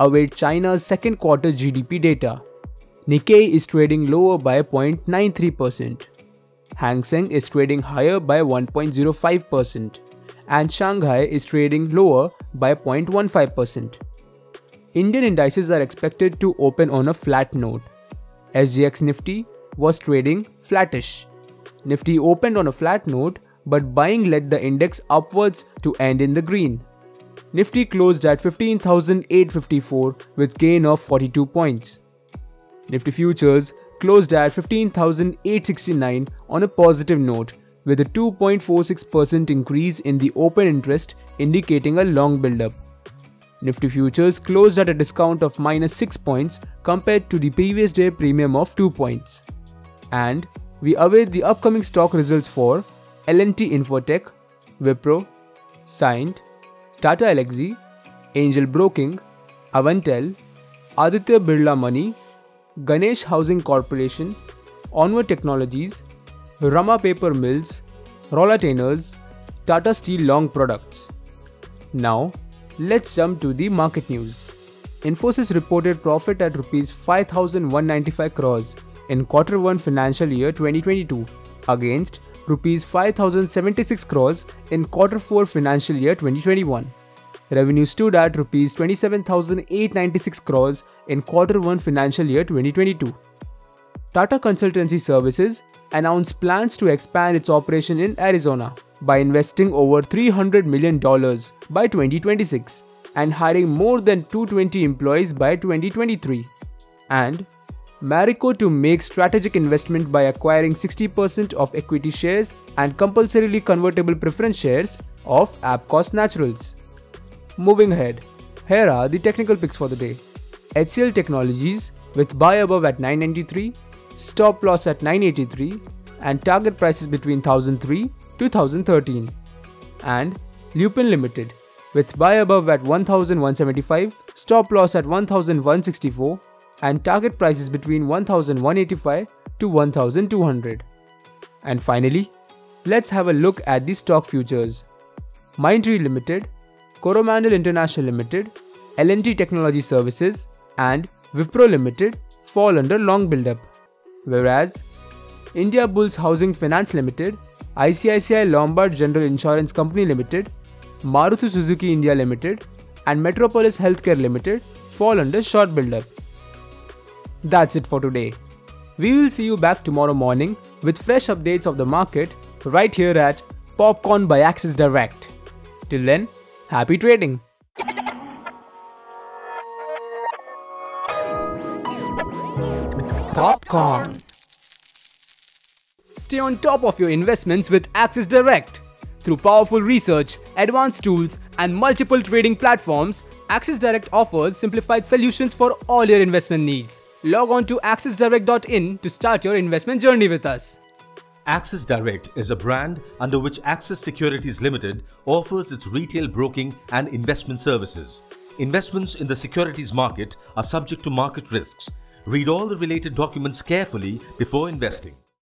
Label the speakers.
Speaker 1: await China's second quarter GDP data. Nikkei is trading lower by 0.93%. Hang Seng is trading higher by 1.05% and Shanghai is trading lower by 0.15%. Indian indices are expected to open on a flat note. SGX Nifty was trading flattish. Nifty opened on a flat note but buying led the index upwards to end in the green. Nifty closed at 15,854 with gain of 42 points. Nifty futures closed at 15,869 on a positive note with a 2.46% increase in the open interest indicating a long build-up. Nifty futures closed at a discount of minus 6 points compared to the previous day premium of 2 points. And we await the upcoming stock results for L&T Infotech, Wipro, Cyient, Tata Elxsi, Angel Broking, Avantel, Aditya Birla Money, Ganesh Housing Corporation, Onward Technologies, Rama Paper Mills, Rollatainers, Tata Steel Long Products. Now, let's jump to the market news. Infosys reported profit at rupees 5195 crores in quarter 1 financial year 2022 against rupees 5076 crores in quarter 4 financial year 2021. Revenue stood at rupees 27896 crores in quarter 1 financial year 2022. Tata Consultancy Services announced plans to expand its operation in Arizona by investing over $300 million by 2026 and hiring more than 220 employees by 2023. And Marico to make strategic investment by acquiring 60% of equity shares and compulsorily convertible preference shares of Apcos Naturals. Moving ahead, here are the technical picks for the day. HCL Technologies with buy above at 993 stop loss at 983 and target prices between 1003 to 1013 and Lupin Limited with buy above at 1175 stop loss at 1164 and target prices between 1185 to 1200 and finally let's have a look at the stock futures. Mindtree Limited Coromandel International Limited L&T Technology Services and Wipro Limited fall under long build-up. Whereas India Bulls Housing Finance Limited, ICICI Lombard General Insurance Company Limited, Maruti Suzuki India Limited, and Metropolis Healthcare Limited fall under short build-up. That's it for today. We will see you back tomorrow morning with fresh updates of the market right here at Popcorn by Axis Direct. Till then, happy trading!
Speaker 2: Popcorn.
Speaker 1: Stay on top of your investments with Axis Direct. Through powerful research, advanced tools, and multiple trading platforms, Axis Direct offers simplified solutions for all your investment needs. Log on to axisdirect.in to start your investment journey with us.
Speaker 3: Axis Direct is a brand under which Axis Securities Limited offers its retail broking and investment services. Investments in the securities market are subject to market risks. Read all the related documents carefully before investing.